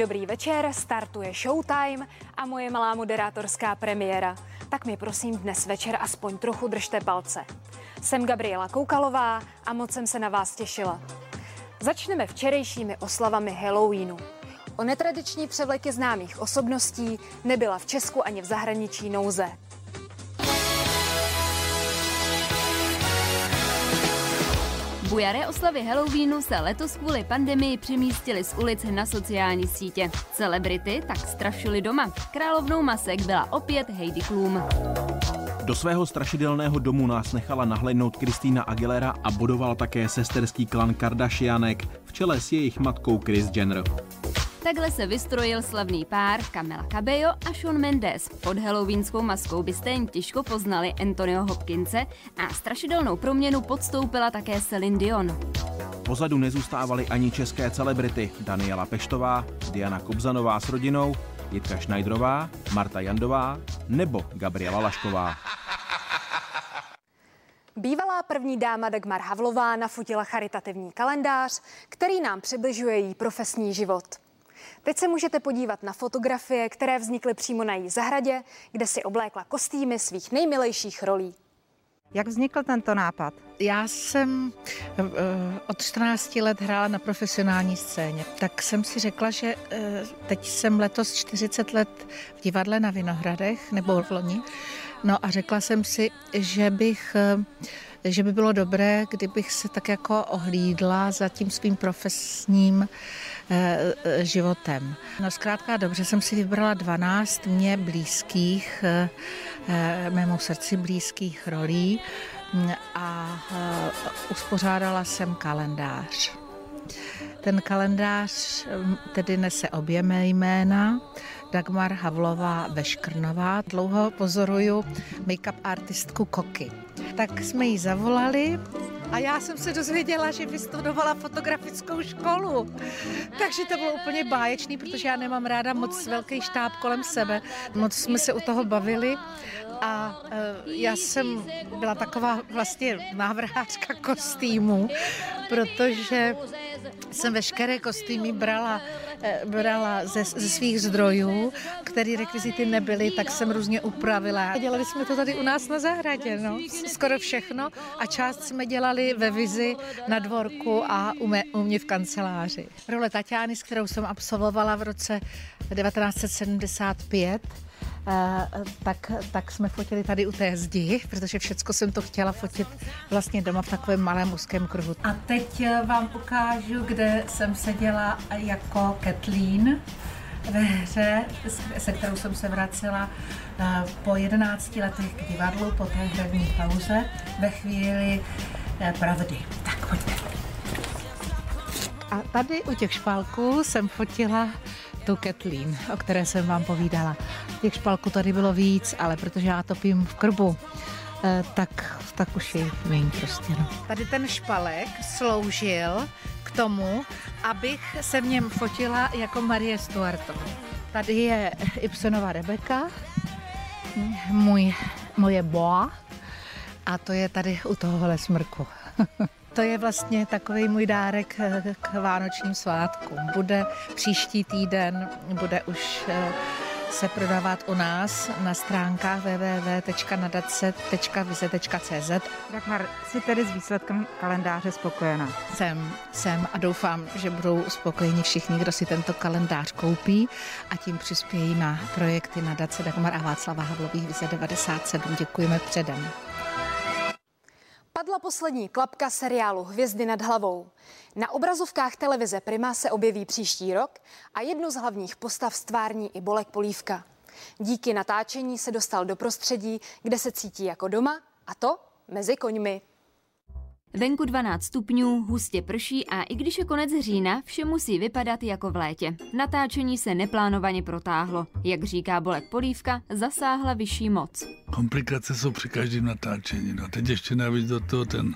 Dobrý večer, startuje Showtime a moje malá moderátorská premiéra. Tak mi prosím dnes večer aspoň trochu držte palce. Jsem Gabriela Koukalová a moc jsem se na vás těšila. Začneme včerejšími oslavami Halloweenu. O netradiční převleky známých osobností nebyla v Česku ani v zahraničí nouze. Bujaré oslavy Halloweenu se letos kvůli pandemii přemístily z ulic na sociální sítě. Celebrity tak strašily doma. Královnou masek byla opět Heidi Klum. Do svého strašidelného domu nás nechala nahlédnout Kristýna Aguilera a budoval také sesterský klan Kardashianek v čele s jejich matkou Kris Jenner. Takhle se vystrojil slavný pár Camila Cabello a Shawn Mendes. Pod halloweenskou maskou byste jen těžko poznali Antonio Hopkinse a strašidelnou proměnu podstoupila také Celine Dion. Pozadu nezůstávaly ani české celebrity Daniela Peštová, Diana Kobzanová s rodinou, Jitka Šnajdrová, Marta Jandová nebo Gabriela Lašková. Bývalá první dáma Dagmar Havlová nafotila charitativní kalendář, který nám přibližuje její profesní život. Teď se můžete podívat na fotografie, které vznikly přímo na její zahradě, kde si oblékla kostýmy svých nejmilejších rolí. Jak vznikl tento nápad? Já jsem eh, od 14 let hrála na profesionální scéně, tak jsem si řekla, že eh, teď jsem letos 40 let v divadle na Vinohradech, nebo v loni, no a řekla jsem si, že bych eh, že by bylo dobré, kdybych se tak jako ohlídla za tím svým profesním eh, eh, životem. No zkrátka dobře jsem si vybrala 12 mě blízkých, eh, mému srdci blízkých rolí mm, a uspořádala jsem kalendář. Ten kalendář tedy nese obě mé jména, Dagmar Havlová Veškrnová. Dlouho pozoruju make-up artistku Koky. Tak jsme jí zavolali a já jsem se dozvěděla, že vystudovala fotografickou školu. Takže to bylo úplně báječný, protože já nemám ráda moc velký štáb kolem sebe. Moc jsme se u toho bavili a e, já jsem byla taková vlastně návrhářka kostýmů, protože jsem veškeré kostýmy brala, eh, brala ze, ze svých zdrojů, které rekvizity nebyly, tak jsem různě upravila. Dělali jsme to tady u nás na zahradě, no, skoro všechno a část jsme dělali ve vizi na dvorku a u mě, u mě v kanceláři. Role Tatiany, s kterou jsem absolvovala v roce 1975, Eh, tak, tak jsme fotili tady u té zdi, protože všecko jsem to chtěla fotit vlastně doma v takovém malém úzkém kruhu. A teď vám ukážu, kde jsem seděla jako Kathleen ve hře, se kterou jsem se vracela po 11 letech k divadlu, po té hradní pauze, ve chvíli pravdy. Tak pojďte. A tady u těch špálků jsem fotila tu Kathleen, o které jsem vám povídala. Těch špalků tady bylo víc, ale protože já topím v krbu, eh, tak, tak už je méně prostě. No. Tady ten špalek sloužil k tomu, abych se v něm fotila jako Marie Stuartová. Tady je Ibsenová Rebeka, můj, moje boa a to je tady u tohohle smrku. To je vlastně takový můj dárek eh, k vánočním svátkům. Bude příští týden, bude už eh, se prodávat u nás na stránkách www.nadace.vize.cz. Dagmar, jsi tedy s výsledkem kalendáře spokojená? Jsem, jsem a doufám, že budou spokojeni všichni, kdo si tento kalendář koupí a tím přispějí na projekty nadace Dagmar a Václava Havlových Vize 97. Děkujeme předem. Padla poslední klapka seriálu Hvězdy nad hlavou. Na obrazovkách televize Prima se objeví příští rok a jednu z hlavních postav stvární i Bolek Polívka. Díky natáčení se dostal do prostředí, kde se cítí jako doma, a to mezi koňmi. Venku 12 stupňů, hustě prší a i když je konec října, vše musí vypadat jako v létě. Natáčení se neplánovaně protáhlo. Jak říká Bolek Polívka, zasáhla vyšší moc. Komplikace jsou při každém natáčení. No teď ještě navíc do toho ten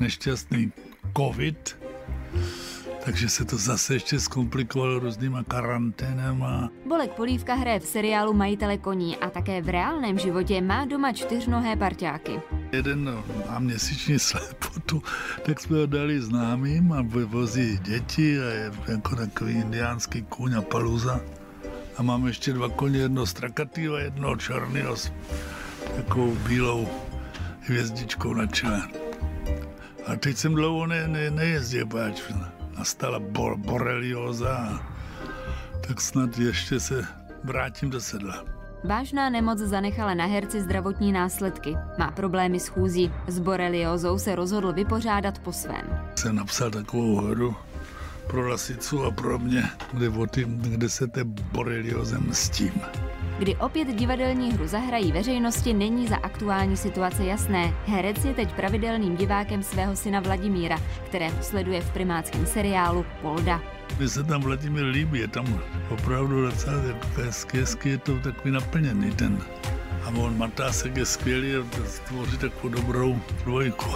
nešťastný covid, takže se to zase ještě zkomplikovalo různýma karanténama. Bolek Polívka hraje v seriálu Majitele koní a také v reálném životě má doma čtyřnohé parťáky. Jeden má měsíční slepotu, tak jsme ho dali známým a vozí děti a je jako takový indiánský kůň a paluza. A mám ještě dva koně, jedno strakatýho a jedno černého s takovou bílou hvězdičkou na čele. A teď jsem dlouho ne, ne, nejezdil, páč nastala bor, borelioza, tak snad ještě se vrátím do sedla. Vážná nemoc zanechala na herci zdravotní následky. Má problémy s chůzí. S boreliózou se rozhodl vypořádat po svém. Jsem napsal takovou hru pro Lasicu a pro mě, kde, o tým, kde se té borelioze mstím. Kdy opět divadelní hru zahrají veřejnosti, není za aktuální situace jasné. Herec je teď pravidelným divákem svého syna Vladimíra, kterého sleduje v primátském seriálu Polda. Mně se tam Vladimír líbí, je tam opravdu docela hezky, hezky je to takový naplněný ten. A on Matásek je skvělý a tvoří takovou dobrou dvojku.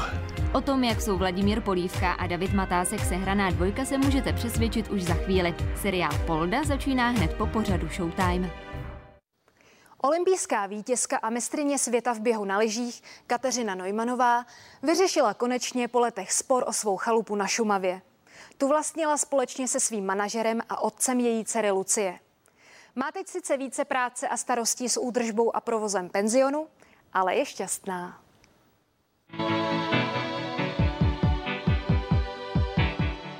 O tom, jak jsou Vladimír Polívka a David Matásek sehraná dvojka, se můžete přesvědčit už za chvíli. Seriál Polda začíná hned po pořadu Showtime. Olympijská vítězka a mistrině světa v běhu na lyžích Kateřina Neumannová vyřešila konečně po letech spor o svou chalupu na Šumavě. Tu vlastnila společně se svým manažerem a otcem její dcery Lucie. Má teď sice více práce a starostí s údržbou a provozem penzionu, ale je šťastná.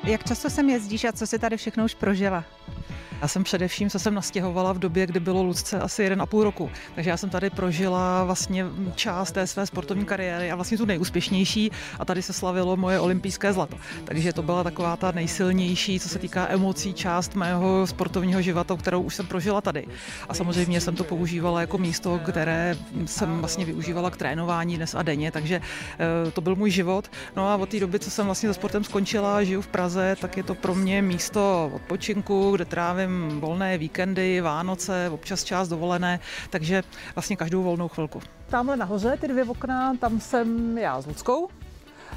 Jak často sem jezdíš a co si tady všechno už prožila? Já jsem především se sem nastěhovala v době, kdy bylo Lucce asi jeden a půl roku. Takže já jsem tady prožila vlastně část té své sportovní kariéry a vlastně tu nejúspěšnější a tady se slavilo moje olympijské zlato. Takže to byla taková ta nejsilnější, co se týká emocí, část mého sportovního života, kterou už jsem prožila tady. A samozřejmě jsem to používala jako místo, které jsem vlastně využívala k trénování dnes a denně, takže eh, to byl můj život. No a od té doby, co jsem vlastně se sportem skončila, žiju v Praze, tak je to pro mě místo odpočinku, kde trávím trávím volné víkendy, Vánoce, občas část dovolené, takže vlastně každou volnou chvilku. Tamhle nahoře ty dvě okna, tam jsem já s Luckou.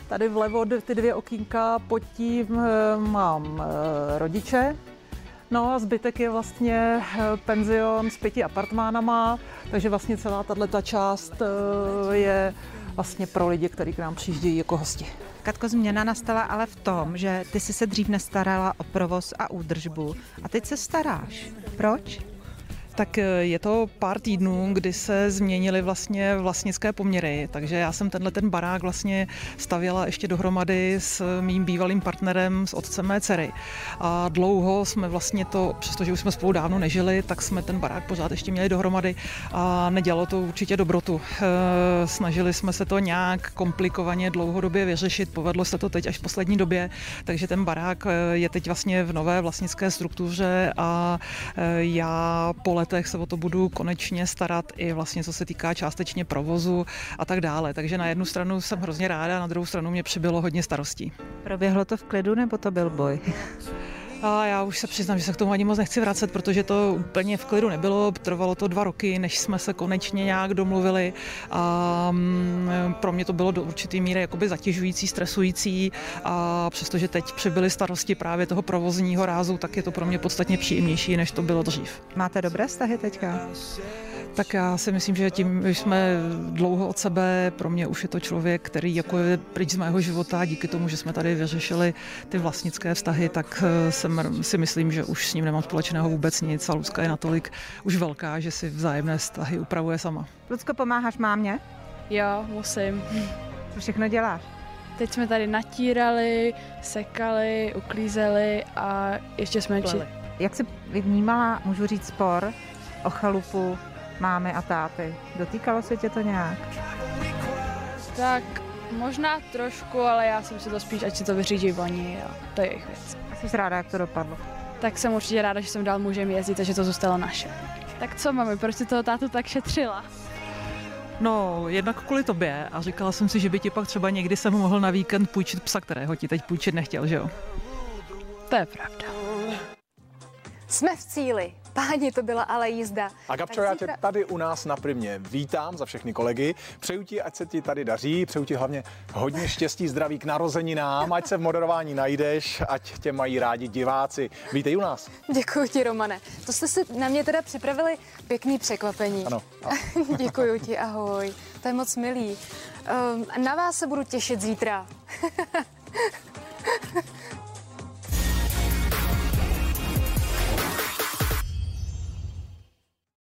Tady vlevo ty dvě okýnka, pod tím eh, mám eh, rodiče, No a zbytek je vlastně eh, penzion s pěti apartmánama, takže vlastně celá tato část je vlastně pro lidi, kteří k nám přijíždějí jako hosti. Katko, změna nastala ale v tom, že ty jsi se dřív nestarala o provoz a údržbu a teď se staráš. Proč? Tak eh, je to pár týdnů, kdy se změnily vlastně vlastnické poměry, takže já jsem tenhle ten barák vlastně stavěla ještě dohromady s mým bývalým partnerem, s otcem mé dcery. A dlouho jsme vlastně to, přestože už jsme spolu dávno nežili, tak jsme ten barák pořád ještě měli dohromady a nedělalo to určitě dobrotu. Eh, snažili jsme se to nějak komplikovaně dlouhodobě vyřešit, povedlo se to teď až v poslední době, takže ten barák eh, je teď vlastně v nové vlastnické struktuře a já po letech se o to budu konečně starat i vlastně co se týká částečně provozu a tak dále. Takže na jednu stranu jsem hrozně ráda, na druhou stranu mě přibylo hodně starostí. Proběhlo to v klidu nebo to byl boj? A já už se přiznám, že se k tomu ani moc nechci vracet, protože to úplně v klidu nebylo. Trvalo to dva roky, než jsme se konečně nějak domluvili. A mm, pro mě to bylo do určitý míry jakoby zatěžující, stresující. A přestože teď přibyly starosti právě toho provozního rázu, tak je to pro mě podstatně příjemnější, než to bylo dřív. Máte dobré vztahy teďka? Tak já si myslím, že tím, že jsme dlouho od sebe, pro mě už je to člověk, který jako je pryč z mého života, díky tomu, že jsme tady vyřešili ty vlastnické vztahy, tak eh, jsem, si myslím, že už s ním nemám společného vůbec nic a Luzka je natolik už velká, že si vzájemné vztahy upravuje sama. Lucko, pomáháš mámě? Jo, musím. Co všechno děláš? Teď jsme tady natírali, sekali, uklízeli a ještě jsme či... Jak jsi vnímala, můžu říct, spor o chalupu mámy a táty. Dotýkalo se tě to nějak? Tak možná trošku, ale já jsem si to spíš, ať si to vyřídí oni a to je jejich věc. A jsi ráda, jak to dopadlo? Tak jsem určitě ráda, že jsem dal můžem jezdit a že to zůstalo naše. Tak co, mami, proč si toho tátu tak šetřila? No, jednak kvůli tobě a říkala jsem si, že by ti pak třeba někdy jsem mohl na víkend půjčit psa, kterého ti teď půjčit nechtěl, že jo? To je pravda. Jsme v cíli. Páni, to byla ale jízda. A Gabčo, já tě tady u nás na Primě vítám za všechny kolegy. Přeju ti, ať se ti tady daří, přeju ti hlavně hodně štěstí, zdraví k narozeninám, ať se v moderování najdeš, ať tě mají rádi diváci. Vítej u nás. Děkuji ti, Romane. To jste si na mě teda připravili pěkný překvapení. Ano. Děkuji ti, ahoj. To je moc milý. Um, na vás se budu těšit zítra.